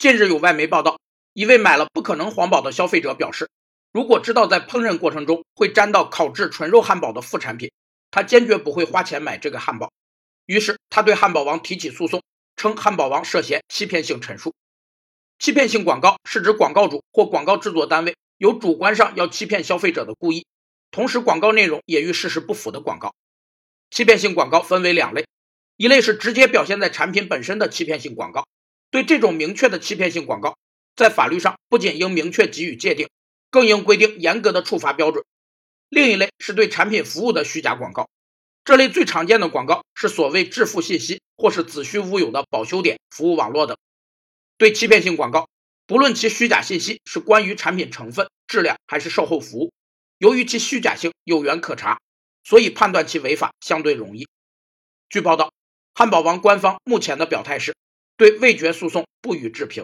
近日有外媒报道，一位买了不可能皇堡的消费者表示，如果知道在烹饪过程中会沾到烤制纯肉汉堡的副产品，他坚决不会花钱买这个汉堡。于是他对汉堡王提起诉讼，称汉堡王涉嫌欺骗性陈述。欺骗性广告是指广告主或广告制作单位有主观上要欺骗消费者的故意，同时广告内容也与事实不符的广告。欺骗性广告分为两类，一类是直接表现在产品本身的欺骗性广告。对这种明确的欺骗性广告，在法律上不仅应明确给予界定，更应规定严格的处罚标准。另一类是对产品服务的虚假广告，这类最常见的广告是所谓致富信息或是子虚乌有的保修点、服务网络等。对欺骗性广告，不论其虚假信息是关于产品成分、质量还是售后服务，由于其虚假性有源可查，所以判断其违法相对容易。据报道，汉堡王官方目前的表态是。对味觉诉讼不予置评。